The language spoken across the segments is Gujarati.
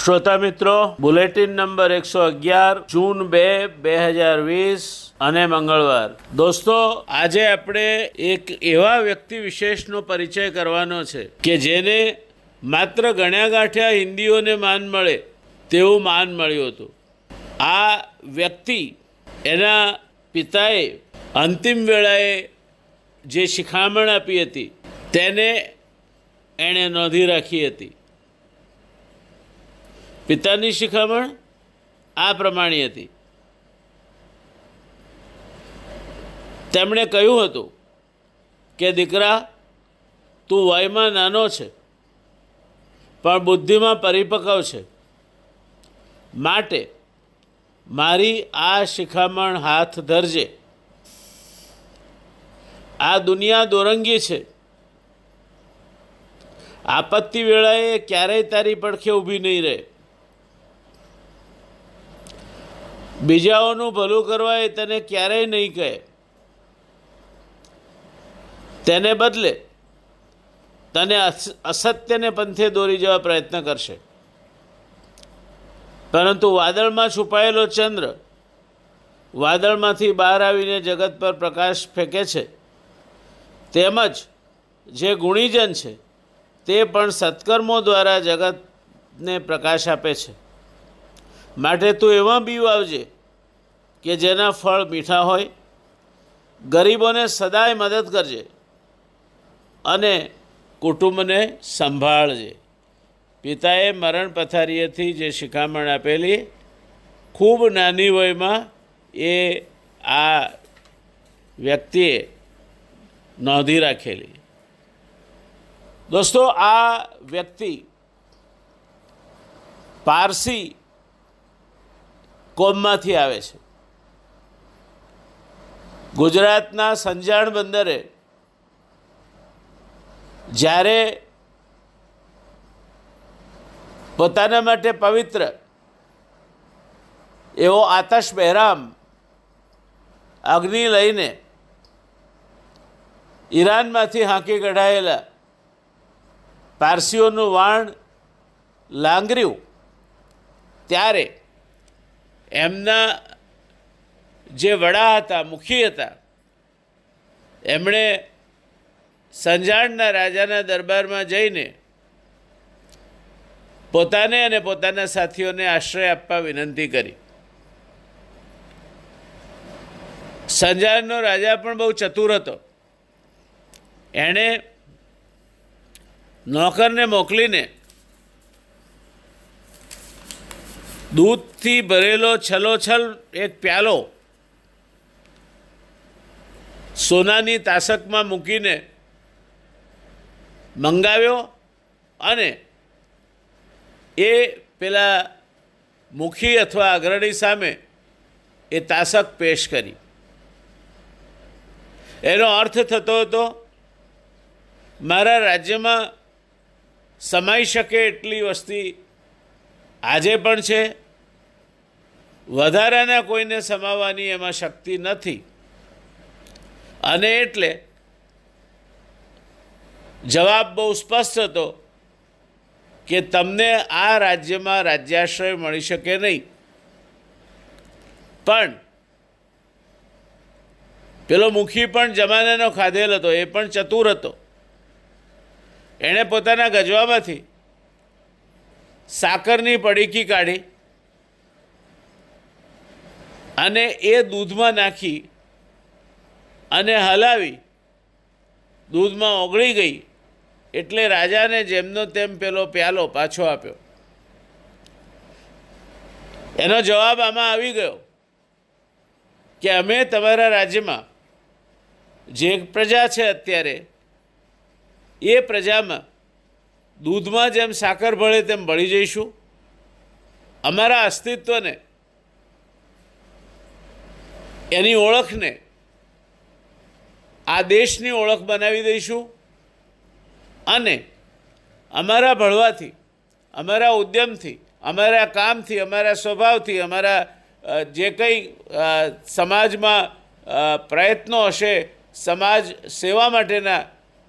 શ્રોતા મિત્રો, બુલેટિન નંબર એકસો અગિયાર, જૂન બે બે હજાર વીસ અને મંગળવાર. દોસ્તો, આજે આપણે એક એવા વ્યક્તિ વિશેષનો પરિચય કરવાનો છે કે જેને માત્ર ગણ્યા ગાંઠ્યા હિન્દીઓને માન મળે, તેવું માન મળ્યું હતું. આ વ્યક્તિ એના પિતાએ અંતિમ વેળાએ જે શિખામણ આપી હતી, તેને એણે નોંધી રાખી હતી. પિતાની શિખામણ આ પ્રમાણે હતી. તેમણે કહ્યું હતું કે, દીકરા, તું વયમાં નાનો છે, પણ બુદ્ધિમાં પરિપક્વ છે. માટે મારી આ શિખામણ હાથ ધરજે. આ દુનિયા દોરંગી છે. આપત્તિ વેળાએ ક્યારેય તારી પડખે ઊભી નહીં રહે. બીજાઓનું ભલું કરવા એ તને ક્યારેય નહીં કહે. તેને બદલે તને અસત્યને પંથે દોરી જવા પ્રયત્ન કરશે. પરંતુ વાદળમાં છુપાયેલો ચંદ્ર વાદળમાંથી બહાર આવીને જગત પર પ્રકાશ ફેંકે છે. તેમજ જે ગુણીજન છે તે પણ સત્કર્મો દ્વારા જગતને પ્રકાશ આપે છે. માટે તું એવા બીવ આવજે કે જેના ફળ મીઠા હોય, ગરીબોને સદાય મદદ કરજે અને કુટુંબને સંભાળજે. પિતાએ મરણ પથારીએથી જે શિખામણ આપેલી ખૂબ નાની વયમાં એ આ વ્યક્તિએ નોંધી રાખેલી. દોસ્તો, આ વ્યક્તિ પારસી કોમમાંથી આવે છે. ગુજરાતના સંજાણ બંદરે જ્યારે પોતાના માટે પવિત્ર એવો આતશ બહેરામ અગ્નિ લઈને ઈરાનમાંથી હાંકી કઢાયેલા પારસીઓનું વાણ લાંગર્યું, ત્યારે એમના જે વડા હતા, મુખી હતા, એમણે સંજાણના રાજાના દરબારમાં જઈને પોતાને અને પોતાના સાથીઓને આશ્રય આપવા વિનંતી કરી. સંજાણનો રાજા પણ બહુ ચતુર હતો. એણે નોકરને મોકલીને દૂધથી ભરેલો છલોછલ એક પ્યાલો સોનાની તાસકમાં મૂકીને મંગાવ્યો અને એ પેલા મુખી અથવા અગ્રણી સામે એ તાસક પેશ કરી. એનો અર્થ થતો હતો, મારા રાજ્યમાં સમાઈ શકે એટલી વસ્તી આજે પણ છે. વધારાના કોઈને સમાવવાની એમાં શક્તિ નથી. અને એટલે જવાબ બહુ સ્પષ્ટ હતો કે તમને આ રાજ્યમાં રાજ્યાશ્રય મળી શકે નહીં. પણ પેલો મુખી પણ જમાનાનો ખાધેલ હતો, એ પણ ચતુર હતો. એણે પોતાના ગજવામાંથી સાકરની પડીકી કાઢી અને એ દૂધમાં નાખી અને હલાવી. દૂધમાં ઓગળી ગઈ એટલે રાજાને જેમનો તેમ પેલો પ્યાલો પાછો આપ્યો. એનો જવાબ આમાં આવી ગયો કે અમે તમારા રાજ્યમાં જે પ્રજા છે અત્યારે, એ પ્રજામાં દૂધમાં જેમ સાકર ભળે તેમ ભળી જઈશું. અમારા અસ્તિત્વને, એની ઓળખને આ દેશની ઓળખ બનાવી દઈશું. અને અમારા ભળવાથી, અમારા ઉદ્યમથી, અમારા કામથી, અમારા સ્વભાવથી, અમારા જે કંઈ સમાજમાં પ્રયત્નો હશે, સમાજ સેવા માટેના,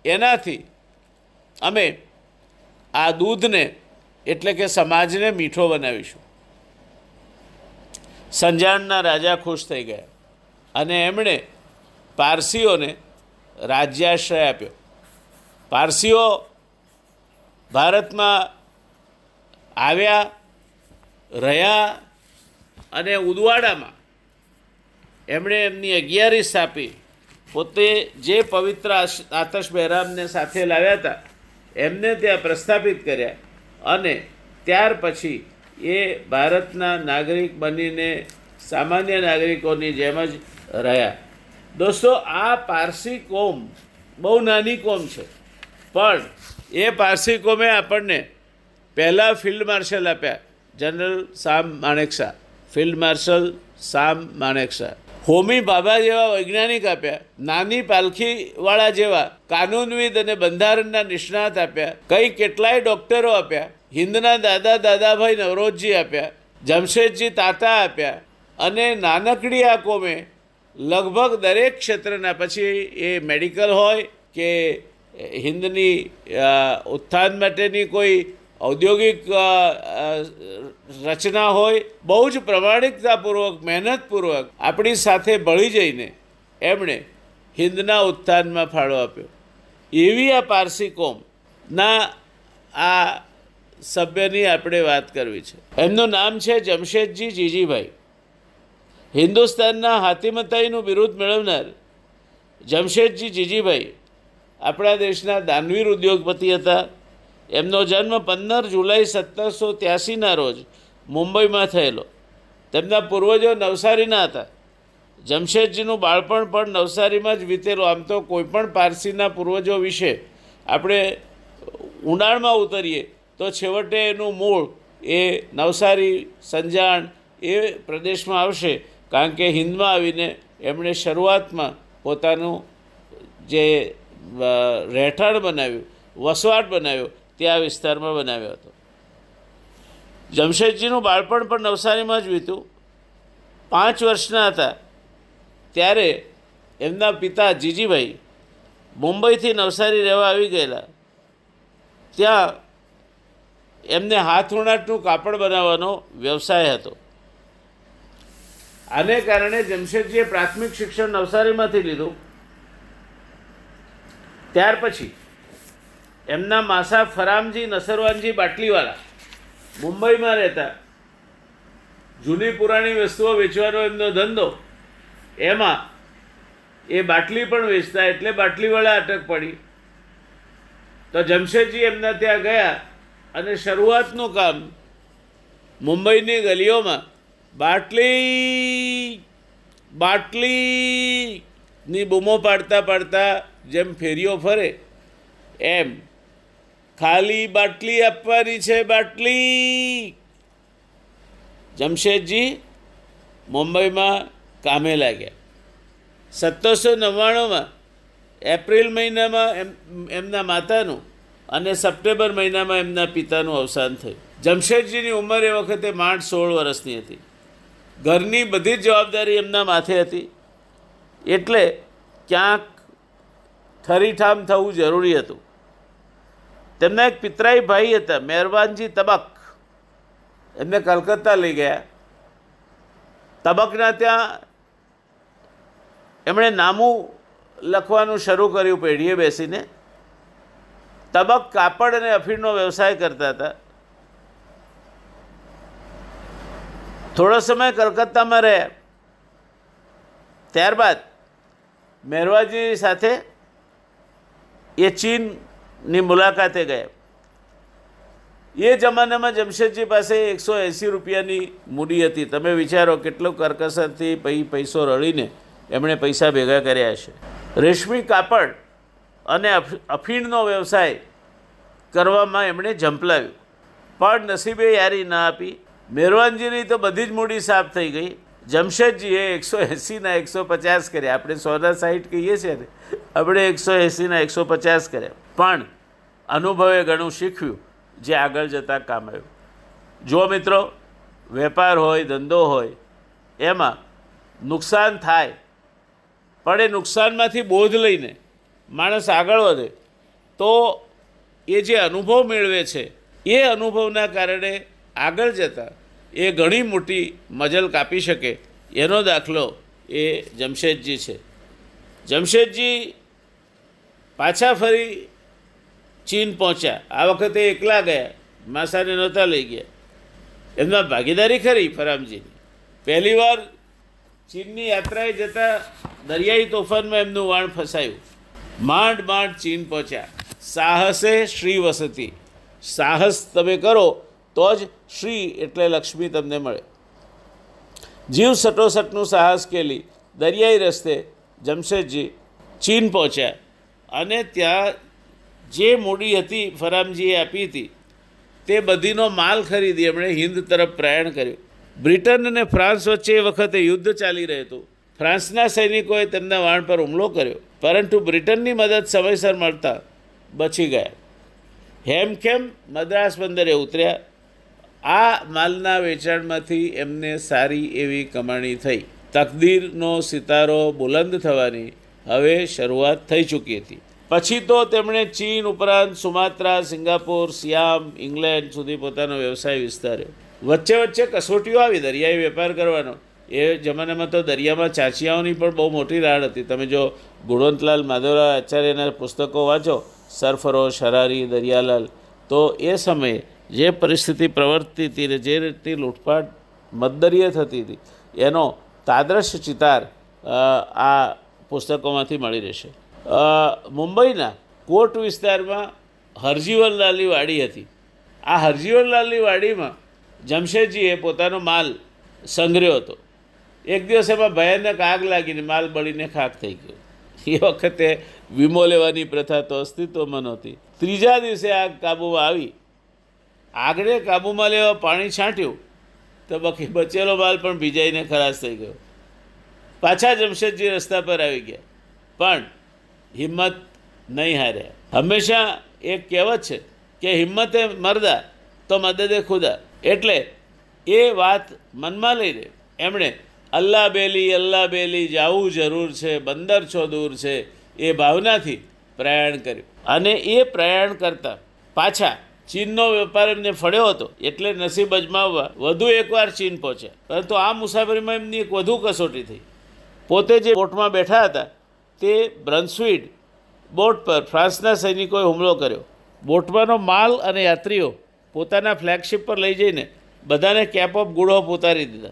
એનાથી અમે આ દૂધને એટલે કે સમાજને મીઠો બનાવીશું. સંજાણના રાજા ખુશ થઈ ગયા અને એમણે પારસીઓને રાજ્યાશ્રય આપ્યો. પારસીઓ ભારતમાં આવ્યા, રહ્યા અને ઉદવાડામાં એમણે એમની અગિયારી સ્થાપી. પોતે જે પવિત્ર આતશ બહેરામને સાથે લાવ્યા હતા એમને ત્યાં પ્રસ્થાપિત કર્યા. અને ત્યાર પછી એ ભારતના નાગરિક બનીને સામાન્ય નાગરિકોની જેમ જ રહ્યા. દોસ્તો, આ પારસી કોમ બહુ નાની કોમ છે. પણ એ પારસી કોમે આપણને પહેલાં ફિલ્ડ માર્શલ આપ્યા, જનરલ સામ માણેકશા ફિલ્ડ માર્શલ સામ માણેકશા હોમી ભાભા જેવા વૈજ્ઞાનિક આપ્યા, નાની પાલખીવાળા જેવા, કાનૂનવિદ અને બંધારણના નિષ્ણાત આપ્યા, કઈ કેટલાય ડોક્ટરો આપ્યા, હિન્દના દાદા દાદાભાઈ નવરોજજી આપ્યા, જમશેદજી તાતા આપ્યા, અને નાનકડી આ કોમે લગભગ દરેક ક્ષેત્રના, પછી એ મેડિકલ હોય કે હિન્દની ઉત્થાન માટેની કોઈ ઔદ્યોગિક રચના હોય, બહુ જ પ્રમાણિકતાપૂર્વક, મહેનતપૂર્વક આપણી સાથે ભળી જઈને એમણે હિન્દના ઉત્થાનમાં ફાળો આપ્યો. એવી આ પારસી કોમના આ સભ્યની આપણે વાત કરવી છે. એમનું નામ છે જમશેદજી જીજીભાઈ. હિન્દુસ્તાનના હાતિમતાઈનું બિરુદ મેળવનાર જમશેદજી જીજીભાઈ આપણા દેશના દાનવીર ઉદ્યોગપતિ હતા. એમનો જન્મ પંદર જુલાઈ સત્તરસો ત્યાસીના રોજ મુંબઈમાં થયેલો. તેમના પૂર્વજો નવસારીના હતા. જમશેદજીનું બાળપણ પણ નવસારીમાં જ વીતેલું. આમ તો કોઈપણ પારસીના પૂર્વજો વિશે આપણે ઊંડાણમાં ઉતરીએ તો છેવટે એનું મૂળ એ નવસારી, સંજાણ એ પ્રદેશમાં આવશે. કારણ કે હિન્દમાં આવીને એમણે શરૂઆતમાં પોતાનું જે રહેઠાણ બનાવ્યું, વસવાટ બનાવ્યો. તે આ વિસ્તારમાં બનાવ્યો હતો. જમશેદજીનું બાળપણ પણ નવસારીમાં જ વીત્યું. પાંચ વર્ષના હતા. ત્યારે એમના પિતા જીજીભાઈ મુંબઈથી નવસારી રહેવા આવી ગયેલા. ત્યાં એમને હાથ વણાટનું કાપડ બનાવવાનો વ્યવસાય હતો. આને કારણે જમશેદજીએ પ્રાથમિક શિક્ષણ નવસારીમાંથી લીધું. ત્યાર પછી એમના માસા ફરામજી નસરવાનજી બાટલીવાળા મુંબઈમાં રહેતા. જૂની પુરાણી વસ્તુઓ વેચવાનો એમનો ધંધો. એમાં એ બાટલી પણ વેચતા એટલે બાટલીવાળા અટક પડી. તો જમશેદજી એમના ત્યાં ગયા અને શરૂઆતનું કામ મુંબઈની ગલીઓમાં બાટલી, બાટલીની બૂમો પાડતા પાડતા જેમ ફેરીઓ ફરે, એમ ખાલી બાટલી આપવાની છે બાટલી. જમશેદજી મુંબઈમાં કામે લાગ્યા. સત્તરસો નવ્વાણુંમાં એપ્રિલ મહિનામાં એમ, એમના માતાનું અને સપ્ટેમ્બર મહિનામાં એમના પિતાનું અવસાન થયું. જમશેદજીની ઉંમર એ વખતે માંડ સોળ વર્ષની હતી. ઘરની બધી જ જવાબદારી એમના માથે હતી. એટલે ક્યાંક ઠરીઠામ થવું જરૂરી હતું. તેમના એક પિતરાઈ ભાઈ હતા મહેરબાનજી તબક. એમને કલકત્તા લઈ ગયા. તબકના ત્યાં એમણે નામું લખવાનું શરૂ કર્યું પેઢીએ બેસીને. તબક કાપડ અને અફીણનો વ્યવસાય કરતા હતા. થોડો સમય કલકત્તામાં રહ્યા ત્યારબાદ મહેરવાજી સાથે એ ચીનની મુલાકાતે ગયા. એ જમાનામાં જમશેદજી પાસે એકસો એંસી રૂપિયાની મૂડી હતી. તમે વિચારો કેટલો કરકસરથી પૈસો રળીને એમણે પૈસા ભેગા કર્યા છે. રેશમી કાપડ અને અફ- અફીણનો વ્યવસાય કરવામાં એમણે ઝંપલાવ્યું પણ નસીબે યારી ના આપી. મેરવાનજીની તો બધી જ મૂડી સાફ થઈ ગઈ. જમશેદજીએ એકસો એંસીના એકસો પચાસ કર્યા. આપણે સોના સાઈઠ કહીએ છીએ ને, આપણે એકસો એંસીના એકસો પચાસ કર્યા. પણ અનુભવે ઘણું શીખ્યું જે આગળ જતાં કામ આવ્યું. જો મિત્રો, વેપાર હોય, ધંધો હોય, એમાં નુકસાન થાય, પણ એ નુકસાનમાંથી બોધ લઈને માણસ આગળ વધે, તો એ જે અનુભવ મેળવે છે, એ અનુભવના કારણે આગળ જતાં એ ઘણી મોટી મજલ કાપી શકે. એનો દાખલો એ જમશેદજી છે. જમશેદજી પાછા ફરી ચીન પહોંચ્યા. આ વખતે એકલા ગયા. માસાને નહોતા લઈ ગયા. એમના ભાગીદારી ખરી ફરામજીની. પહેલી વાર ચીનની યાત્રાએ જતાં દરિયાઈ તોફાનમાં એમનું વાણ ફસાયું. માંડ માંડ ચીન પહોંચ્યા. સાહસે શ્રી વસતી. સાહસ તમે કરો તો જ શ્રી એટલે લક્ષ્મી તમને મળે. જીવ સટોસટનું સાહસ કેલી દરિયાઈ રસ્તે જમશેદજી ચીન પહોંચ્યા અને ત્યાં જે મૂડી હતી ફરામજીએ આપી હતી, તે બધીનો માલ ખરીદી એમણે હિન્દ તરફ પ્રયાણ કર્યું. બ્રિટન અને ફ્રાન્સ વચ્ચે એ વખતે યુદ્ધ ચાલી રહ્યું હતું. ફ્રાન્સના સૈનિકોએ તેમના વાણ પર હુમલો કર્યો, પરંતુ બ્રિટનની મદદ સમયસર મળતા બચી ગયા. હેમખેમ મદ્રાસ બંદરે ઉતર્યા આ માલના વેચાણમાંથી એમને સારી એવી કમાણી થઈ. તકદીરનો સિતારો બુલંદ થવાની હવે શરૂઆત થઈ ચૂકી હતી. પછી તો તેમણે ચીન ઉપરાંત સુમાત્રા, સિંગાપોર, સિયામ, ઇંગ્લેન્ડ સુધી પોતાનો વ્યવસાય વિસ્તાર્યો. વચ્ચે વચ્ચે કસોટીઓ આવી, દરિયાઈ વેપાર કરવાનો. એ જમાનામાં તો દરિયામાં ચાંચિયાઓની પણ બહુ મોટી રાડ હતી. તમે જો ગુણવંતલાલ માધવરાવ આચાર્યના પુસ્તકો વાંચો, સરફરોશ, હરારી, દરિયાલાલ, તો એ સમયે જે પરિસ્થિતિ પ્રવર્તતી હતી ને જે રીતની લૂંટફાટ મતદરીએ થતી હતી, એનો તાદ્રશ ચિતાર આ પુસ્તકોમાંથી મળી રહેશે. મુંબઈના કોટ વિસ્તારમાં હરજીવનલાલની વાડી હતી. આ હરજીવનલાલની વાડીમાં જમશેદજીએ પોતાનો માલ સંગ્રહ્યો હતો. એક દિવસ એમાં ભયાનક આગ લાગીને માલ બળીને ખાક થઈ ગયો. એ વખતે વીમો લેવાની પ્રથા તો અસ્તિત્વમાં નહોતી. ત્રીજા દિવસે આગ કાબૂમાં આવી આગને કાબૂમાં લેવા પાણી છાંટ્યું, તો બાકી બચેલો માલ પણ ભીજાઈને ખરાશ થઈ ગયો. પાછા જમશેદજી રસ્તા પર આવી ગયા. પણ હિંમત નહીં હાર્યા હંમેશા એક કહેવત છે કે હિંમતે મરદા તો મદદે ખુદા. એટલે એ વાત મનમાં લઈને એમણે અલ્લાહ બેલી અલ્લાહ બેલી જાવું જરૂર છે, બંદર છો દૂર છે, એ ભાવનાથી પ્રયાણ કર્યું. અને એ પ્રયાણ કરતાં પાછા ચીનનો વેપાર એમને ફળ્યો હતો. એટલે નસીબ અજમાવવા વધુ એકવાર ચીન પહોંચ્યા પરંતુ આ મુસાફરીમાં એમની એક વધુ કસોટી થઈ. પોતે જે બોટમાં બેઠા હતા, તે બ્રન્સવીડ બોટ પર ફ્રાન્સના સૈનિકોએ હુમલો કર્યો. બોટમાંનો માલ અને યાત્રીઓ પોતાના ફ્લેગશિપ પર લઈ જઈને બધાને કેપ ઓફ ગુડ ઓફ ઉતારી દીધા.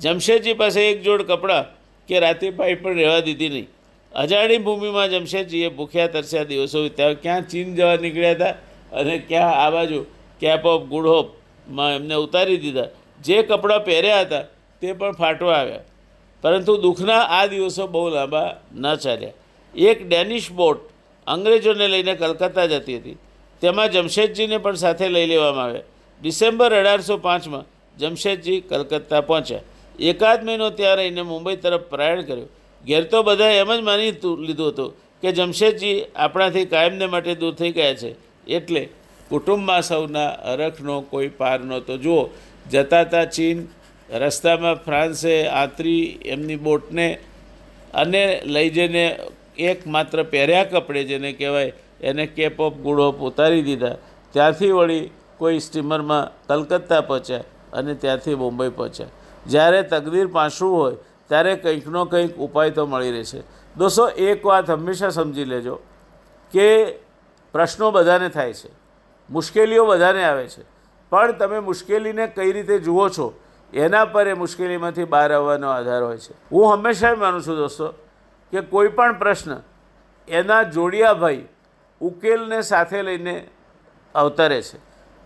જમશેદજી પાસે એક જોડ કપડાં કે રાતીપાઈ પણ રહેવા દીધી નહીં. અજાણી ભૂમિમાં જમશેદજીએ ભૂખ્યા તરસ્યા દિવસો વિતાવ્યા. ક્યાં ચીન જવા નીકળ્યા હતા? અને ક્યાં આ બાજુ કેપ ઓફ ગુડ હોપમાં એમને ઉતારી દીધા. જે કપડાં પહેર્યા હતા, તે પણ ફાટવા આવ્યા. પરંતુ દુઃખના આ દિવસો બહુ લાંબા ન ચાલ્યા. એક ડેનિશ બોટ અંગ્રેજોને લઈને કલકત્તા જતી હતી. તેમાં જમશેદજીને પણ સાથે લઈ લેવામાં આવ્યા. ડિસેમ્બર અઢારસો પાંચમાં જમશેદજી કલકત્તા પહોંચ્યા. એકાદ મહિનો ત્યાં રહીને મુંબઈ તરફ પ્રયાણ કર્યું. ઘેર તો બધા એમ જ માની લીધું હતું કે જમશેદજી આપણાથી કાયમને માટે દૂર થઈ ગયા છે. એટલે કુટુંબમાં સૌના અરખનો કોઈ પાર નહોતો. જુઓ જતા હતા ચીન રસ્તામાં ફ્રાન્સે આતરી એમની બોટને અને લઈ જઈને એક માત્ર પહેર્યા કપડે જેને કહેવાય, એને કેપ ઓફ ગુડ હોપ ઉતારી દીધા. ત્યાંથી વળી કોઈ સ્ટીમરમાં કલકત્તા પહોંચ્યા અને ત્યાંથી મુંબઈ પહોંચ્યા. જ્યારે તકદીર પાછું હોય, ત્યારે કંઈકનો કંઈક ઉપાય તો મળી રહેશે. દોસ્તો, એક વાત હંમેશા સમજી લેજો કે પ્રશ્નો બધાને થાય છે. મુશ્કેલીઓ બધાને આવે છે. પણ તમે મુશ્કેલીને કઈ રીતે જુઓ છો, એના પર એ મુશ્કેલીમાંથી બહાર આવવાનો આધાર હોય છે. હું હંમેશા માનું છું દોસ્તો, કે કોઈ પણ પ્રશ્ન એના જોડિયાભાઈ ઉકેલને સાથે લઈને અવતરે છે.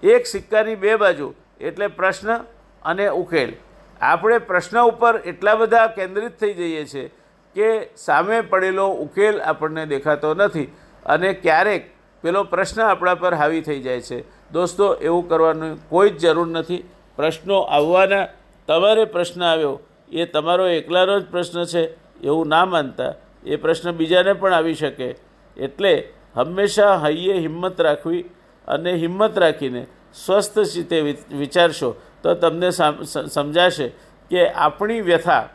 એક સિક્કાની બે બાજુ, એટલે પ્રશ્ન અને ઉકેલ. આપણે પ્રશ્ન ઉપર એટલા બધા કેન્દ્રિત થઈ જઈએ છીએ કે સામે પડેલો ઉકેલ આપણને દેખાતો નથી અને ક્યારેક પેલો પ્રશ્ન આપણા પર હાવી થઈ જાય છે. દોસ્તો, એવું કરવાનું કોઈ જ જરૂર નથી. પ્રશ્નો આવવાના, તમારે પ્રશ્ન આવ્યો, એ તમારો એકલાનો જ પ્રશ્ન છે, એવું ના માનતા. એ પ્રશ્ન બીજાને પણ આવી શકે. એટલે હંમેશા હૈયે હિંમત રાખવી અને હિંમત રાખીને સ્વસ્થ રીતે વિચારશો તો તમને સમજાશે કે આપણી વ્યથા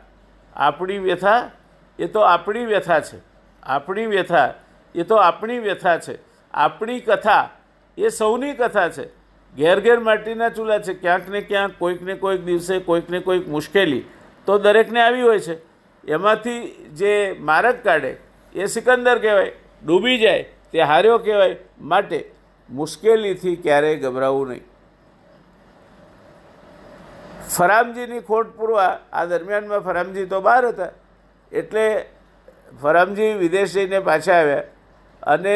આપણી વ્યથા એ તો આપણી વ્યથા છે. આપણી વ્યથા એ તો આપણી વ્યથા છે. આપણી કથા એ સૌની કથા છે. ઘેર ઘેર માટીના ચૂલા છે. ક્યાંક ને ક્યાંક, કોઈક ને કોઈક દિવસે, કોઈક ને કોઈક મુશ્કેલી તો દરેકને આવી હોય છે. એમાંથી જે મારક કાઢે એ સિકંદર કહેવાય, ડૂબી જાય તે હાર્યો કહેવાય. માટે મુશ્કેલીથી ક્યારેય ગભરાવું નહીં. ફરામજીની ખોટ પૂરવા, આ દરમિયાનમાં ફરામજી તો બહાર હતા. એટલે ફરામજી વિદેશ જઈને પાછા આવ્યા અને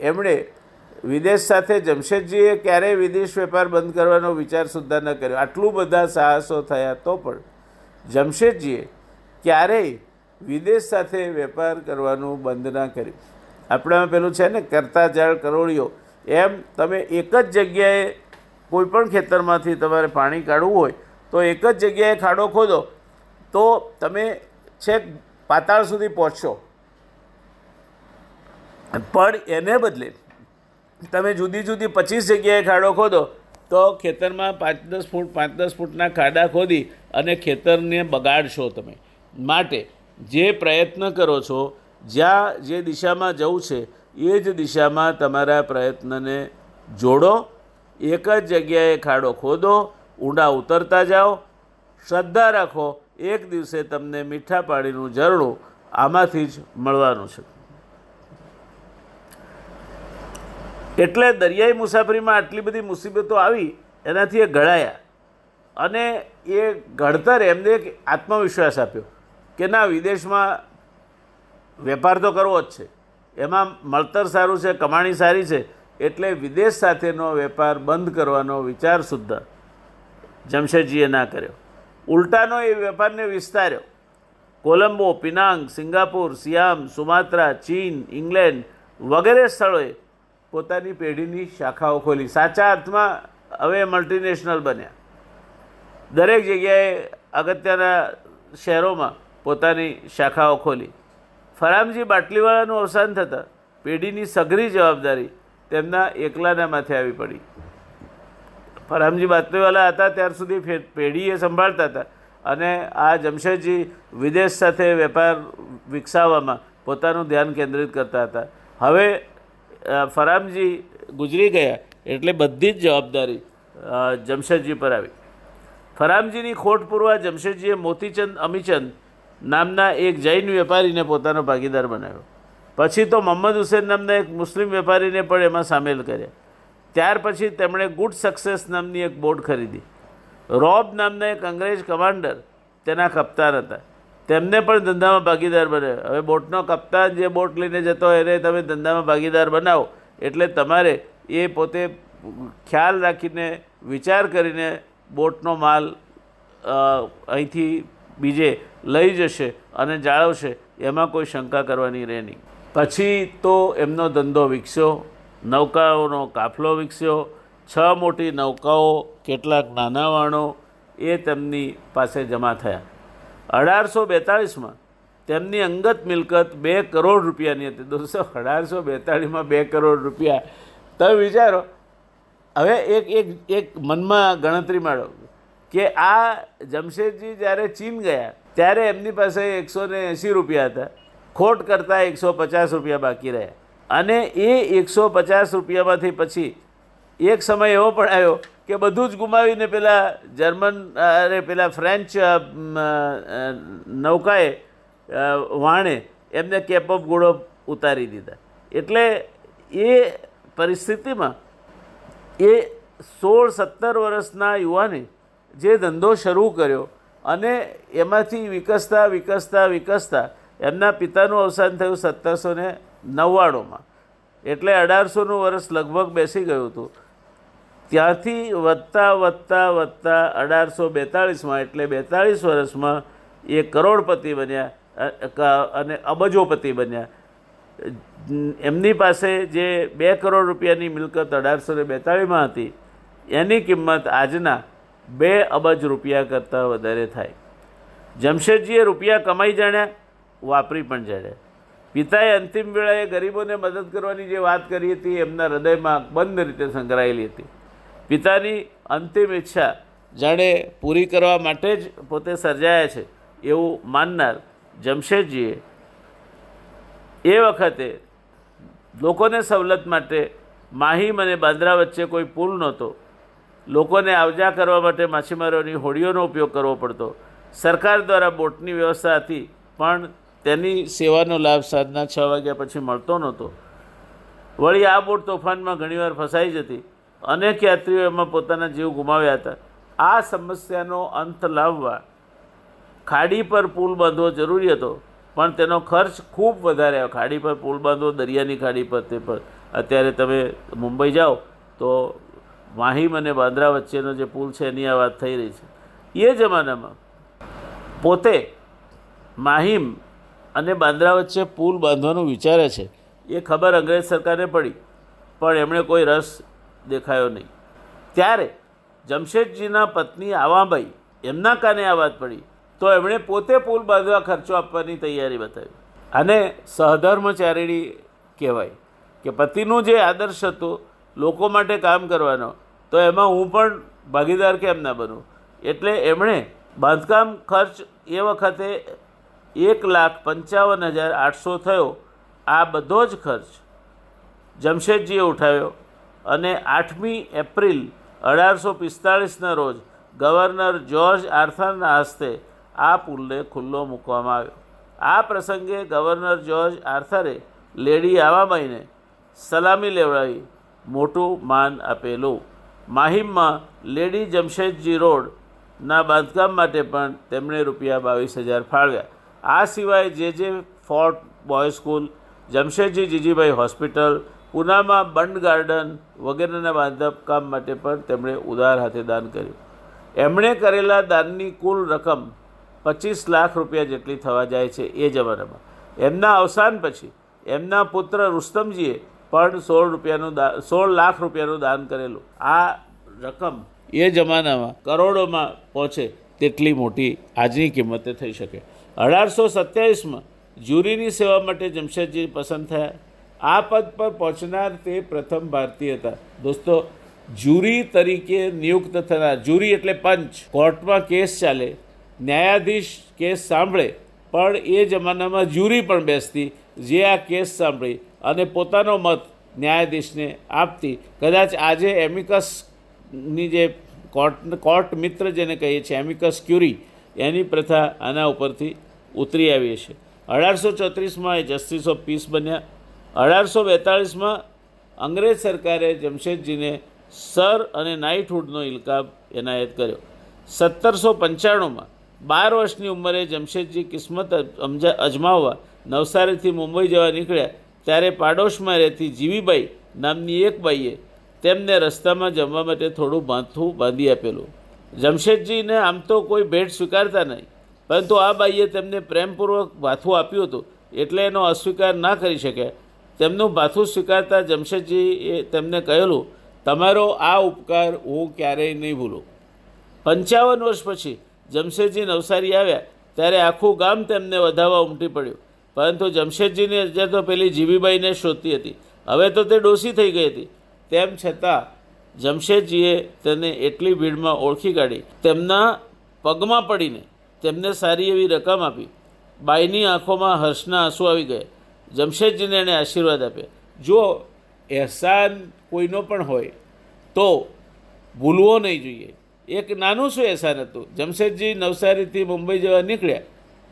એમણે વિદેશ સાથે જમશેદજીએ ક્યારેય વિદેશ વેપાર બંધ કરવાનો વિચાર સુદ્ધા ન કર્યો. આટલું બધા સાહસો થયા તો પણ જમશેદજીએ ક્યારેય વિદેશ સાથે વેપાર કરવાનું બંધ ના કર્યું. આપણામાં પેલું છે ને, કરતા જાળ કરોળીઓ એમ તમે એક જ જગ્યાએ કોઈપણ ખેતરમાંથી તમારે પાણી કાઢવું હોય, તો એક જ જગ્યાએ ખાડો ખોદો, તો તમે છેક પાતાળ સુધી પહોંચશો. પણ એને બદલે તમે જુદી જુદી પચીસ જગ્યાએ ખાડો ખોદો, તો ખેતરમાં પાંચ દસ ફૂટ, પાંચ દસ ફૂટના ખાડા ખોદી અને ખેતરને બગાડશો તમે. માટે જે પ્રયત્ન કરો છો, જ્યાં જે દિશામાં જવું છે, એ જ દિશામાં તમારા પ્રયત્નને જોડો. એક જ જગ્યાએ ખાડો ખોદો, ઊંડા ઉતરતા જાઓ, શ્રદ્ધા રાખો, એક દિવસે તમને મીઠા પાણીનું ઝરણું આમાંથી જ મળવાનું છે. એટલે દરિયાઈ મુસાફરીમાં આટલી બધી મુસીબતો આવી, એનાથી એ ઘડાયા અને એ ઘડતર એમને એક આત્મવિશ્વાસ આપ્યો કે ના, વિદેશમાં વેપાર તો કરવો જ છે. એમાં મળતર સારું છે, કમાણી સારી છે, એટલે વિદેશ સાથેનો વેપાર બંધ કરવાનો વિચાર સુદ્ધા જમશેદજીએ ના કર્યો. ઉલટાનો એ વેપારને વિસ્તાર્યો. કોલંબો, પિનાંગ, સિંગાપુર, સિયામ, સુમાત્રા, ચીન, ઇંગ્લેન્ડ વગેરે સ્થળોએ પોતાની પેઢીની શાખાઓ ખોલી. સાચા અર્થમાં હવે મલ્ટીનેશનલ બન્યા. દરેક જગ્યાએ અગત્યના શહેરોમાં પોતાની શાખાઓ ખોલી. ફરામજી બાટલીવાળાનું અવસાન થતાં પેઢીની સઘરી જવાબદારી તેમના એકલાના માથે આવી પડી. ફરામજી બાટલીવાલા હતા, ત્યાર સુધી પેઢીએ સંભાળતા હતા અને આ જમશેદજી વિદેશ સાથે વેપાર વિકસાવવામાં પોતાનું ધ્યાન કેન્દ્રિત કરતા હતા. હવે ફરામજી ગુજરી ગયા એટલે બધી જ જવાબદારી જમશેદજી પર આવી. ફરામજીની ખોટ પૂરવા જમશેદજીએ મોતીચંદ, અમીચંદ નામના એક જૈન વેપારીને પોતાનો ભાગીદાર બનાવ્યો. પછી તો મોહમ્મદ હુસેન નામના એક મુસ્લિમ વેપારીને પણ એમાં સામેલ કર્યા. ત્યાર પછી તેમણે ગુડ સક્સેસ નામની એક બોટ ખરીદી. રોબ નામના એક અંગ્રેજ કમાન્ડર તેના કપ્તાન હતા. તેમને પણ ધંધામાં ભાગીદાર બનાવ્યો હવે બોટનો કપ્તાન જે બોટ લઈને જતો એને તમે ધંધામાં ભાગીદાર બનાવો. એટલે તમારે એ પોતે ખ્યાલ રાખીને, વિચાર કરીને બોટનો માલ અહીંથી બીજે લઈ જશે અને જાળવશે. એમાં કોઈ શંકા કરવાની રહે નહીં. પછી તો એમનો ધંધો વિકસ્યો, નૌકાઓનો કાફલો વિકસ્યો. છ મોટી નૌકાઓ, કેટલાક નાના વાણો એ તેમની પાસે જમા થયા. અઢારસો બેતાળીસમાં તેમની અંગત મિલકત બે કરોડ રૂપિયાની હતી. દોસ્તો, અઢારસો બેતાળીસમાં બે કરોડ રૂપિયા. તમે વિચારો, હવે એક એક એક મનમાં ગણતરી માળો કે આ જમશેદજી જ્યારે ચીન ગયા, ત્યારે એમની પાસે એકસો ને એંસી રૂપિયા હતા. ખોટ કરતાં એકસો પચાસ રૂપિયા બાકી રહ્યા. અને એ એકસો પચાસ રૂપિયામાંથી પછી એક સમય એવો પણ આવ્યો કે બધું જ ગુમાવીને પેલા જર્મન, અરે પેલા ફ્રેન્ચ નૌકાએ વાણે એમને કેપ ઓફ ગોળો ઉતારી દીધા. એટલે એ પરિસ્થિતિમાં એ સોળ સત્તર વર્ષના યુવાને જે ધંધો શરૂ કર્યો અને એમાંથી વિકસતા વિકસતા વિકસતા એમના પિતાનું અવસાન થયું સત્તરસો ને નવ્વાણુંમાં. એટલે અઢારસોનું વર્ષ લગભગ બેસી ગયું હતું. ત્યાંથી વધતા વધતા વધતા અઢારસો બેતાળીસમાં એટલે બેતાળીસ વર્ષમાં એ કરોડપતિ બન્યા અને અબજોપતિ બન્યા. એમની પાસે જે બે કરોડ રૂપિયાની મિલકત અઢારસો ને બેતાળીસમાં હતી, એની કિંમત આજના બે અબજ રૂપિયા કરતાં વધારે થાય. જમશેદજીએ રૂપિયા કમાઈ જાણ્યા, વાપરી પણ જાણ્યા. પિતાએ અંતિમ વેળાએ ગરીબોને મદદ કરવાની જે વાત કરી હતી, એમના હૃદયમાં બંધ રીતે સંકળાયેલી હતી. પિતાની અંતિમ ઈચ્છા જાણે પૂરી કરવા માટે જ પોતે સર્જાયા છે, એવું માનનાર જમશેદજીએ એ વખતે લોકોને સવલત માટે માહીમ અને બાંદ્રા વચ્ચે કોઈ પુલ નહોતો. લોકોને આવજા કરવા માટે માછીમારોની હોડીઓનો ઉપયોગ કરવો પડતો. સરકાર દ્વારા બોટની વ્યવસ્થા હતી પણ તેની સેવાનો લાભ સાંજના છ વાગ્યા પછી મળતો નહોતો. વળી આ બોટ તોફાનમાં ઘણીવાર ફસાઈ જતી. અનેક યાત્રીઓ એમાં પોતાના જીવ ગુમાવ્યા હતા. આ સમસ્યાનો અંત લાવવા ખાડી પર પુલ બાંધવો જરૂરી હતો. પણ તેનો ખર્ચ ખૂબ વધારે આવ્યો. ખાડી પર પુલ બાંધવો, દરિયાની ખાડી પર તે પર. અત્યારે તમે મુંબઈ જાઓ તો માહિમ અને બાંદ્રા વચ્ચેનો જે પુલ છે એની આ વાત થઈ રહી છે. એ જમાનામાં પોતે માહિમ અને બાંદ્રા વચ્ચે પુલ બાંધવાનું વિચારે છે. એ ખબર અંગ્રેજ સરકારને પડી. પણ એમણે કોઈ રસ દેખાયો નહીં. ત્યારે જમશેદજીના પત્ની આવાબાઈ એમના કાને આ વાત પડી? તો એમણે પોતે પુલ બાંધવા ખર્ચો આપવાની તૈયારી બતાવી. અને સહધર્મચારિણી કહેવાય કે પતિનું જે આદર્શ હતો, લોકો માટે કામ કરવાનો, તો એમાં હું પણ ભાગીદાર કેમ ના બનું? એટલે એમણે બાંધકામ ખર્ચ એ વખતે એક લાખ પંચાવન હજાર આઠસો થયો. આ બધો જ ખર્ચ જમશેદજીએ ઉઠાવ્યો. અને આઠમી એપ્રિલ અઢારસો પિસ્તાળીસના રોજ ગવર્નર જ્યોર્જ આર્થરના હસ્તે આ પુલને ખુલ્લો મૂકવામાં આવ્યો. આ પ્રસંગે ગવર્નર જ્યોર્જ આર્થરે લેડી આવાબાઈને સલામી લેવડાવી મોટું માન આપેલું. માહિમમાં લેડી જમશેદજી રોડના બાંધકામ માટે પણ તેમણે રૂપિયા બાવીસ હજાર ફાળવ્યા. આ સિવાય જે જે fort boy school, Jamshedji Jijibhai hospital પૂનામાં Bund garden વગેરેના બાંધકામ માટે પણ તેમણે ઉદાર હાથે દાન કર્યું. એમણે કરેલા દાનની કુલ રકમ પચીસ લાખ રૂપિયા જેટલી થવા જાય છે એ જમાનામાં. એમના અવસાન પછી એમના પુત્ર રુસ્તમજીએ પણ સોળ રૂપિયાનું દા, સોળ લાખ રૂપિયાનું દાન કરેલું. આ રકમ એ જમાનામાં કરોડોમાં પહોંચે તેટલી મોટી આજની કિંમતે થઈ શકે. અઢારસો સત્યાવીસમાં જ્યુરીની સેવા માટે જમશેદજી પસંદ થયા. આ પદ પર પહોંચનાર તે પ્રથમ ભારતીય હતા. દોસ્તો જ્યુરી તરીકે નિયુક્ત થનાર જ્યુરી એટલે પંચ, કોર્ટમાં કેસ ચાલે, ન્યાયાધીશ કેસ સાંભળે, પણ એ જમાનામાં જ્યુરી પણ બેસતી, જે આ કેસ સાંભળી અને પોતાનો મત ન્યાયાધીશને આપતી. કદાચ આજે એમિકસની જે કોર્ટ કોર્ટ મિત્ર જેને કહીએ છીએ, એમિકસ ક્યુરી, એની પ્રથા આના ઉપરથી ઉતરી આવી છે અઢારસો ચોત્રીસમાં એ જસ્ટિસ ઓફ પીસ બન્યા. અઢારસો બેતાળીસમાં અંગ્રેજ સરકારે જમશેદજીને સર અને નાઇટહુડનો ઇલકાબ એનાયત કર્યો. સત્તરસો પંચાણુંમાં બાર વર્ષની ઉંમરે જમશેદજી કિસ્મત અમજા, અજમાવવા નવસારીથી મુંબઈ જવા નીકળ્યા, ત્યારે પાડોશમાં રહેતી જીવીબાઈ નામની એક બાઈએ તેમને રસ્તામાં જમવા માટે થોડું માથું બાંધી આપેલું. જમશેદજીને આમ તો કોઈ ભેટ સ્વીકારતા નહીં, પરંતુ આ બાઈએ તેમને પ્રેમપૂર્વક ભાથું આપ્યું હતું, એટલે એનો અસ્વીકાર ના કરી શક્યા તેમનું ભાથું સ્વીકારતા જમશેદજીએ તેમને કહેલું, તમારો આ ઉપકાર હું ક્યારેય નહીં ભૂલું. પંચાવન વર્ષ પછી જમશેદજી નવસારી આવ્યા, ત્યારે આખું ગામ તેમને વધાવવા ઉમટી પડ્યું. પરંતુ જમશેદજીની અજા તો પેલી જીવીબાઈને શોધતી હતી. હવે તો તે ડોસી થઈ ગઈ હતી. તેમ છતાં જમશેદજીએ તેને એટલી ભીડમાં ઓળખી કાઢી. તેમના પગમાં પડીને તેમને સારી એવી રકમ આપી. બાઈની આંખોમાં હર્ષના આંસુ આવી ગયા. જમશેદજીને એણે આશીર્વાદ આપ્યા. જો એહસાન કોઈનો પણ હોય, તો ભૂલવો નહીં જોઈએ. એક નાનું શું એહસાન હતું? જમશેદજી નવસારીથી મુંબઈ જવા નીકળ્યા.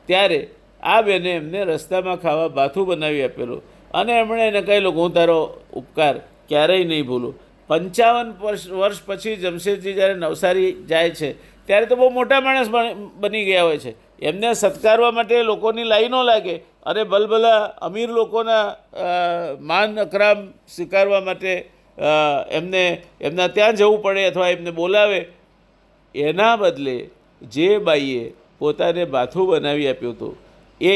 ત્યારે આ બેને એમને રસ્તામાં ખાવા ભાથું બનાવી આપેલું. અને એમણે એને કહેલું, હું તારો ઉપકાર ક્યારેય નહીં ભૂલું. પંચાવન વર્ષ વર્ષ પછી જમશેદજી જ્યારે નવસારી જાય છે, ત્યારે તો બહુ મોટા માણસ બની ગયા હોય છે. એમને સત્કારવા માટે લોકોની લાઈનો લાગે. અને બલબલા અમીર લોકોના માન અકરામ સ્વીકારવા માટે એમને, એમના ત્યાં જવું પડે અથવા એમને બોલાવે, એના બદલે જે બાઈએ પોતાને બાથું બનાવી આપ્યું હતું, એ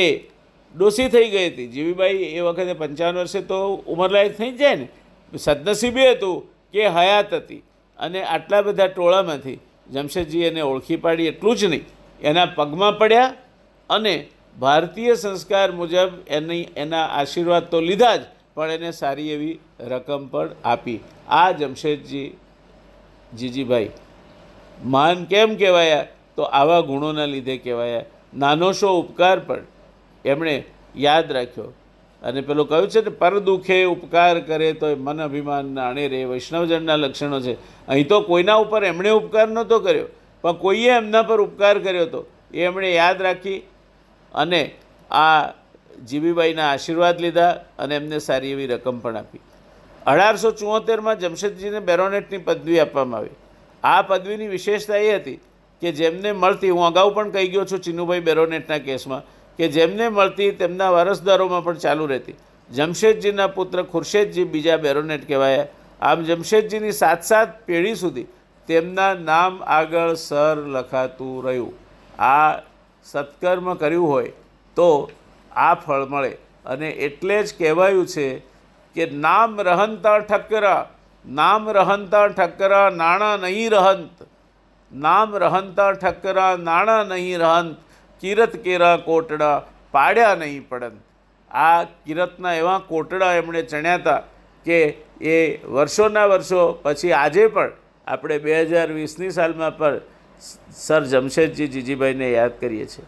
ડોસી થઈ ગઈ હતી. જીવીબાઈ એ વખતે પંચાવન વર્ષે તો ઉંમરલાયક થઈ જાય ને. સદનસીબે હતું કે હયાત હતી. અને આટલા બધા ટોળામાંથી જમશેદજી એને ઓળખી પાડી એટલું જ નહીં. એના પગમાં પડ્યા અને ભારતીય સંસ્કાર મુજબ એની, એના આશીર્વાદ તો લીધા જ, પણ એને સારી એવી રકમ પણ આપી. આ જમશેદજી, જીજીભાઈ, માન કેમ કહેવાયા? તો આવા ગુણોના લીધે કહેવાયા. નાનો શો ઉપકાર પણ એમણે યાદ રાખ્યો. અને પેલું કહ્યું છે ને, પર દુઃખે ઉપકાર કરે તો મન અભિમાન નાણે રે. વૈષ્ણવજનના લક્ષણો છે. અહીં તો કોઈના ઉપર એમણે ઉપકાર નહોતો કર્યો, પણ કોઈએ એમના પર ઉપકાર કર્યો હતો એ એમણે યાદ રાખી અને આ જીવીબાઈના આશીર્વાદ લીધા અને એમને સારી એવી રકમ પણ આપી. અઢારસો ચુંવોતેરમાં જમશેદજીને બેરોનેટની પદવી આપવામાં આવી. આ પદવીની વિશેષતા એ હતી કે જેમને મળતી, હું અગાઉ પણ કહી ગયો છું ચિનુભાઈ બેરોનેટના કેસમાં, કે જેમને મળતી તેમના વારસદારોમાં પણ ચાલુ રહેતી. જમશેદજીના પુત્ર ખુરશેદજી બીજા બેરોનેટ કહેવાયા. આમ જમશેદજીની સાત સાત પેઢી સુધી તેમના નામ આગળ સર લખાતું રહ્યું. આ સત્કર્મ કર્યું હોય તો આ ફળ મળે. અને એટલે જ કહેવાયું છે કે નામ રહંતા ઠક્કરા, નામ રહંતા ઠક્કરા નાણાં નહીં રહંત. નામ રહંતા ઠક્કરા નાણાં નહીં રહંત. કિરત કેરા કોટડા પાડ્યા નહીં પડંત. આ કિરતના એવા કોટડા એમણે ચણ્યા હતા કે એ વર્ષોના વર્ષો પછી આજે પણ આપણે બે હજાર વીસની સાલમાં પણ સર જમશેદજી જીજીભાઈને યાદ કરીએ છીએ.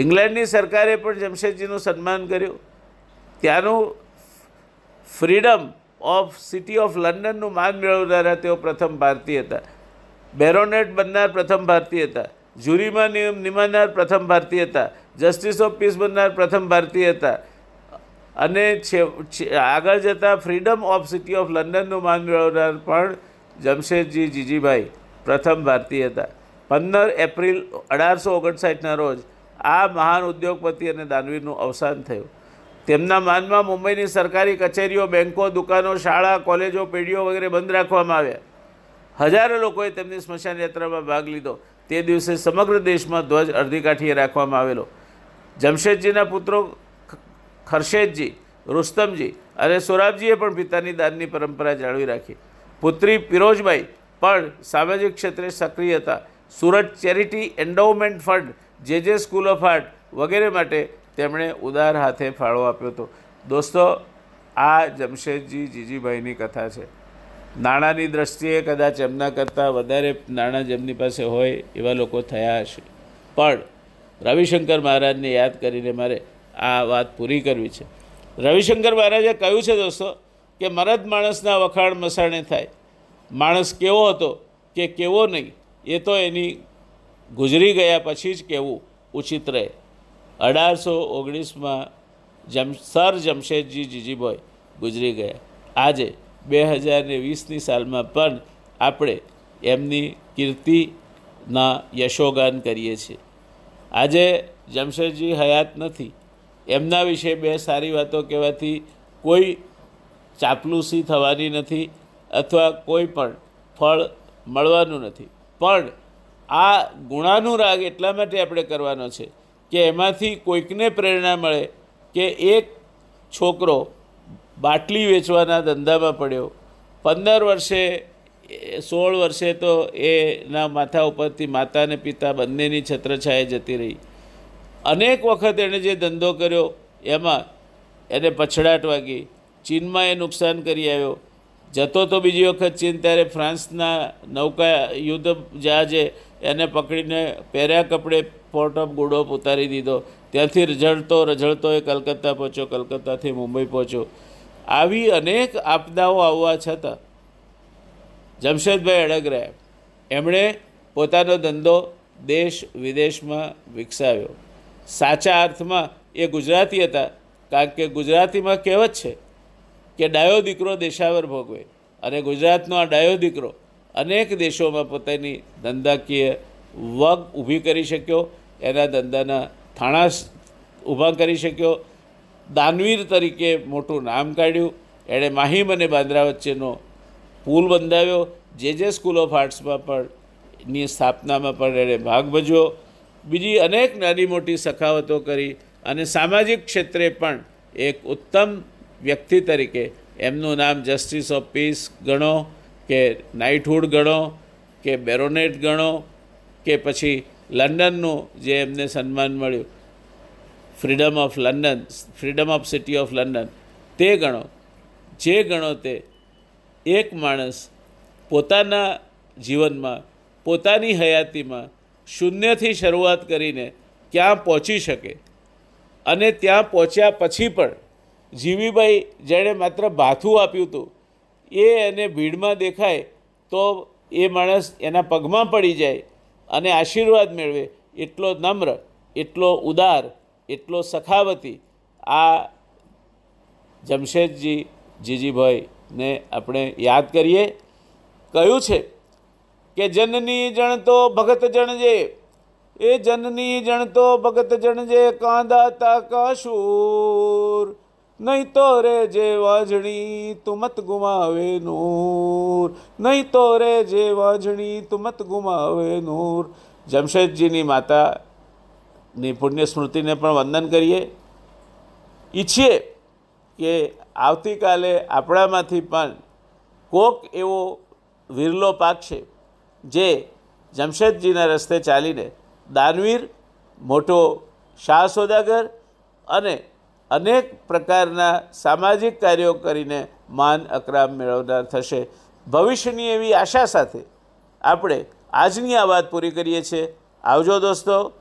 ઇંગ્લેન્ડની સરકારે પણ જમશેદજીનું સન્માન કર્યું. ત્યાંનું ફ્રીડમ ઓફ સિટી ઓફ લંડનનું માન મેળવનારા તેઓ પ્રથમ ભારતીય હતા. બેરોનેટ બનનાર પ્રથમ ભારતીય હતા. જ્યુરીમાં નિયમ નિમાનાર પ્રથમ ભારતીય હતા. જસ્ટિસ ઓફ પીસ બનનાર પ્રથમ ભારતીય હતા. અને છે, આગળ જતાં ફ્રીડમ ઓફ સિટી ઓફ લંડનનું માન મેળવનાર પણ જમશેદજી જીજીભાઈ. પ્રથમ ભારતીય હતા. પંદર એપ્રિલ અઢારસો ઓગણસાઠના રોજ આ મહાન ઉદ્યોગપતિ અને દાનવીરનું અવસાન થયું. તેમના માનમાં મુંબઈની સરકારી કચેરીઓ બેન્કો દુકાનો, શાળા, કોલેજો, પેઢીઓ વગેરે બંધ રાખવામાં આવ્યા. હજારો લોકોએ તેમની સ્મશાન યાત્રામાં ભાગ લીધો. તે દિવસે સમગ્ર દેશમાં ધ્વજ અડધી કાઠીએ રાખવામાં આવેલો. જમશેદજીના પુત્રો ખરશેદજી, રુસ્તમજી અને સોરાબજીએ પણ પિતાની દાનની પરંપરા જાળવી રાખી. પુત્રી પિરોજબાઈ પણ સામાજિક ક્ષેત્રે સક્રિય હતા. સુરત ચેરિટી એન્ડોવમેન્ટ ફંડ, જે જે સ્કૂલ ઓફ આર્ટ વગેરે માટે તેમણે ઉદાર હાથે ફાળો આપ્યો હતો. દોસ્તો, આ જમશેદજી જીજીભાઈની કથા છે. નાણાંની દ્રષ્ટિએ કદાચ એમના કરતાં વધારે નાણાં જેમની પાસે હોય એવા લોકો થયા હશે. પણ રવિશંકર મહારાજને યાદ કરીને મારે આ વાત પૂરી કરવી છે. રવિશંકર મહારાજે કહ્યું છે દોસ્તો કે મરદ માણસના વખાણ મસાણે થાય. માણસ કેવો હતો કે કેવો નહીં, એ તો એની ગુજરી ગયા પછી જ કહેવું ઉચિત રહે. અઢારસો ઓગણીસમાં જમ, સર જમશેદજી જીજીભાઈ ગુજરી ગયા. આજે બે હજાર ને વીસની સાલમાં પણ આપણે એમની કીર્તિના યશોગાન કરીએ છીએ. આજે જમશેદજી હયાત નથી. એમના વિશે બે સારી વાતો કહેવાથી કોઈ ચાપલુસી થવાની નથી. અથવા કોઈ પણ ફળ મળવાનું નથી. પણ આ ગુણાનુરાગ એટલા માટે આપણે કરવાનો છે કે એમાંથી કોઈકને પ્રેરણા મળે કે એક છોકરો બાટલી વેચવાના ધંધામાં પડ્યો. પંદર વર્ષે, સોળ વર્ષે તો એના માથા ઉપરથી માતા અને પિતા બંનેની છત્રછાયા જતી રહી. અનેક વખત એણે જે ધંધો કર્યો, એમાં એને પછડાટ વાગી. ચીનમાં એ નુકસાન કરી આવ્યો. જતો તો બીજી વખત ચીન ત્યારે ફ્રાન્સના નૌકા યુદ્ધ જહાજે એને પકડીને પહેર્યા કપડે પોર્ટ ઓફ ગુડોપ ઉતારી દીધો. ત્યાંથી રઝળતો રઝળતો એ કલકત્તા પહોંચ્યો. કલકત્તાથી મુંબઈ પહોંચ્યો. આવી અનેક આપદાઓ આવવા છતાં જમશેદભાઈ અડગ એમણે પોતાનો ધંધો દેશ વિદેશમાં વિકસાવ્યો. સાચા અર્થમાં એ ગુજરાતી હતા. કારણ કે ગુજરાતીમાં કહેવત છે કે ડાયો દીકરો દેશાવર ભોગવે. અને ગુજરાતનો આ ડાયો દીકરો અનેક દેશોમાં પોતાની ધંધાકીય વગ ઊભી કરી શક્યો. એના ધંધાના થાણા ઊભા કરી શક્યો. દાનવીર તરીકે મોટું નામ કાઢ્યું. એણે માહિમ અને બાંદ્રા વચ્ચેનો પુલ બંધાવ્યો. જે જે સ્કૂલ ઓફ આર્ટ્સમાં પણ, ની સ્થાપનામાં પણ એણે ભાગ ભજવ્યો. બીજી અનેક નાની મોટી સખાવતો કરી અને સામાજિક ક્ષેત્રે પણ એક ઉત્તમ વ્યક્તિ તરીકે. એમનું નામ જસ્ટિસ ઓફ પીસ ગણો, કે નાઇટહુડ ગણો, કે બેરોનેટ ગણો, કે પછી લંડનનું જે એમને સન્માન મળ્યું. Freedom of London freedom of city of London તે ગણો. જે ગણો તે એક માણસ પોતાના જીવનમાં, પોતાની હયાતીમાં શૂન્યથી શરૂઆત કરીને ક્યાં પહોંચી શકે? અને ત્યાં પહોંચ્યા પછી પણ જીવીભાઈ જેણે માત્ર ભાથું આપ્યું હતું, એ એને ભીડમાં દેખાય તો એ માણસ એના પગમાં પડી જાય અને આશીર્વાદ મેળવે. એટલો નમ્ર, એટલો ઉદાર, એટલો સખાવતી આ જમશેદજી જીજીભાઈને આપણે યાદ કરીએ. કહ્યું છે કે જનની જણ તો ભગત જણજે એ જનની જણ તો ભગત જણ જે, કાંદા તા કાશુર નહીં તો રે જે વાજણી તું મત ગુમાવે નૂર. નહીં તો રે જે વાજણી તું મત ગુમાવે નૂર. જમશેદજીની માતાની પુણ્ય સ્મૃતિને પણ વંદન કરીએ. ઈચ્છીએ કે આવતીકાલે આપણામાંથી પણ કોક એવો વિરલો પાક છે જે જમશેદજીના રસ્તે ચાલીને દાનવીર, મોટો શાહ સોદાગર અને અનેક પ્રકારના સામાજિક કાર્યો કરીને માન અકરામ મેળવનાર થશે. ભવિષ્યની એવી આશા સાથે આપણે આજની આ વાત પૂરી કરીએ છીએ. આવજો દોસ્તો.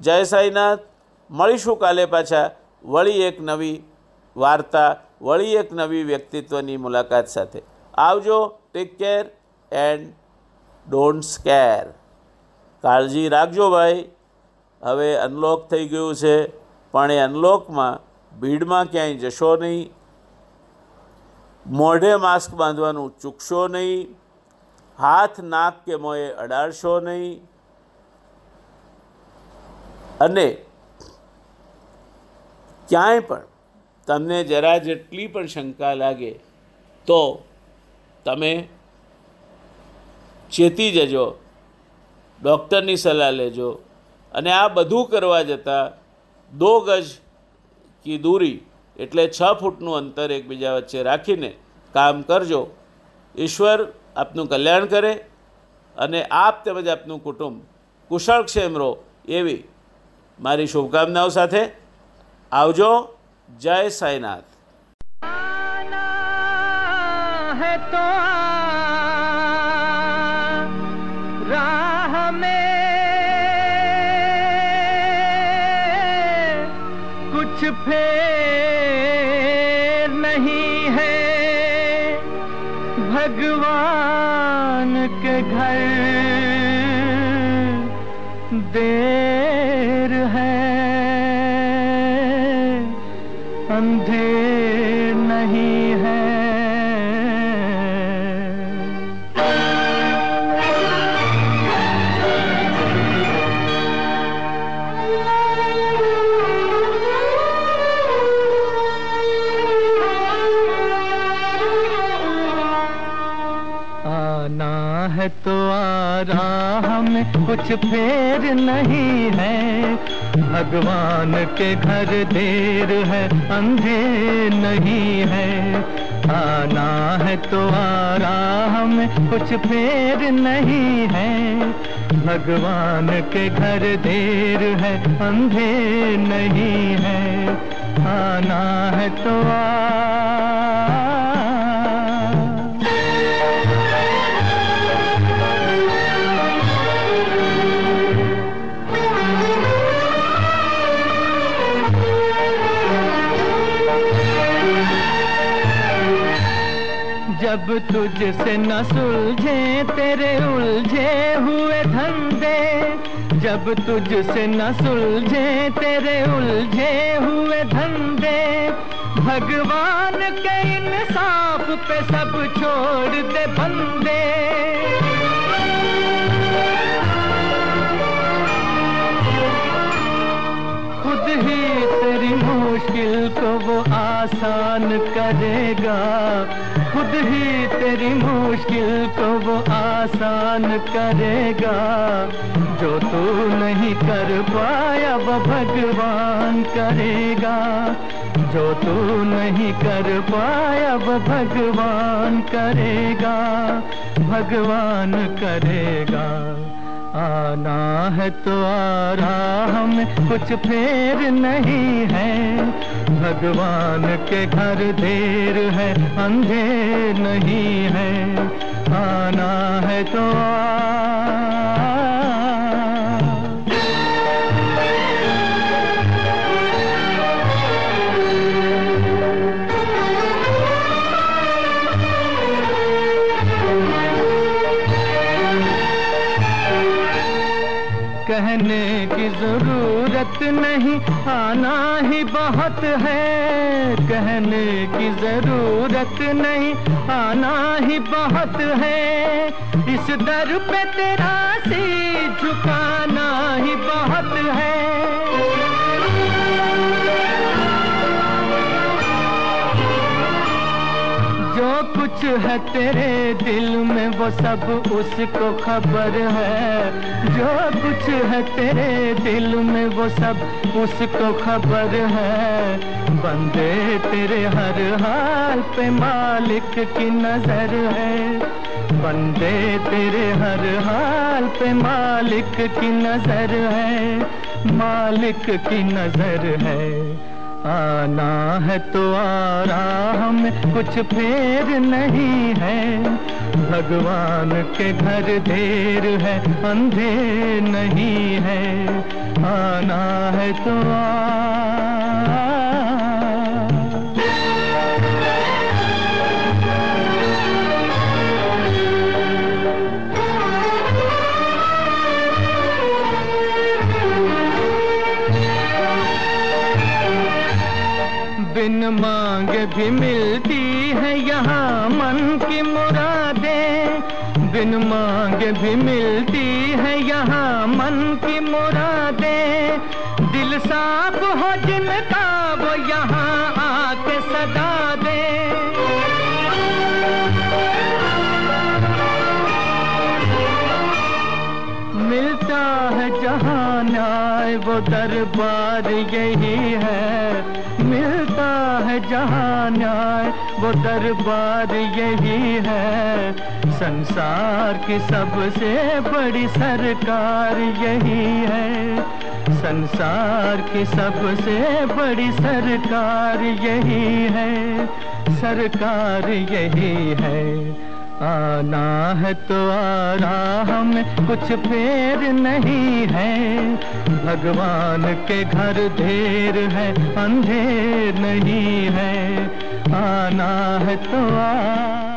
જય સાઈનાથ. મળીશું કાલે પાછા. વળી એક નવી વાર્તા, વળી એક નવી વ્યક્તિત્વની મુલાકાત સાથે. આવજો. Take care and don't scare કાળજી રાખજો ભાઈ. હવે અનલોક થઈ ગયું છે. પણ એ અનલોકમાં ભીડમાં ક્યાંય જશો નહીં. મોઢે માસ્ક બાંધવાનું ચૂકશો નહીં. હાથ નાક કે મોએ અડાડશો નહીં. અને ક્યાંય પણ તમને જરા જેટલી પણ શંકા લાગે તો તમે ચેતી જજો, ડૉક્ટરની સલાહ લેજો. અને આ બધું કરવા જતાં દો ગજ કી દૂરી એટલે છ ફૂટનું અંતર એકબીજા વચ્ચે રાખીને કામ કરજો. ઈશ્વર આપનું કલ્યાણ કરે અને આપ તેમજ આપનું કુટુંબ કુશળ ક્ષેમ રહો એવી મારી શુભકામનાઓ સાથે આવજો. જય સાઈનાથ. पे कुछ फेर नहीं है। भगवान के घर देर है, अंधेर नहीं है। आना है तो आ राह में कुछ फेर नहीं है। भगवान के घर देर है, अंधेर नहीं है। आना है तो आ तुझसे न सुलझे, तेरे उलझे हुए धंधे। जब तुझसे न सुलझे, तेरे उलझे हुए धंधे। भगवान के इंसाफ पे सब छोड़ दे बंदे। खुद ही तेरी मुश्किल को वो आसान करेगा। खुद ही तेरी मुश्किल को वो आसान करेगा। जो तू नहीं कर पाया, वो भगवान करेगा। जो तू नहीं कर पाया, वो भगवान करेगा। भगवान करेगा। आना है तो आ रहा में कुछ फेर नहीं है। भगवान के घर देर है अंधेर नहीं है आना है तो आ बहुत है, कहने की ज़रूरत नहीं, आना ही बहुत है। इस दर पे तेरा सी झुकाना ही बहुत है तेरे दिल में वो सब उसको खबर है। जो कुछ है तेरे दिल में वो सब उसको खबर है। बंदे तेरे हर हाल पे मालिक की नज़र है। बंदे तेरे हर हाल पे मालिक की नज़र है। मालिक की नज़र है। आना है तो आ रहा हमें कुछ फेर नहीं है। भगवान के घर देर है, अंधेर नहीं है। आना है तो आ। बिन मांग भी मिलती है यहाँ मन की मुरादें। बिन मांग भी मिलती है यहाँ मन की मुरादें। दिल साफ़ हो जिनका दरबार यही है। संसार की सबसे बड़ी सरकार यही है। संसार की सबसे बड़ी सरकार यही है। सरकार यही है। आना है तो आना हमें कुछ फेर नहीं है। भगवान के घर ढेर है, अंधेर नहीं है। आना है तो आ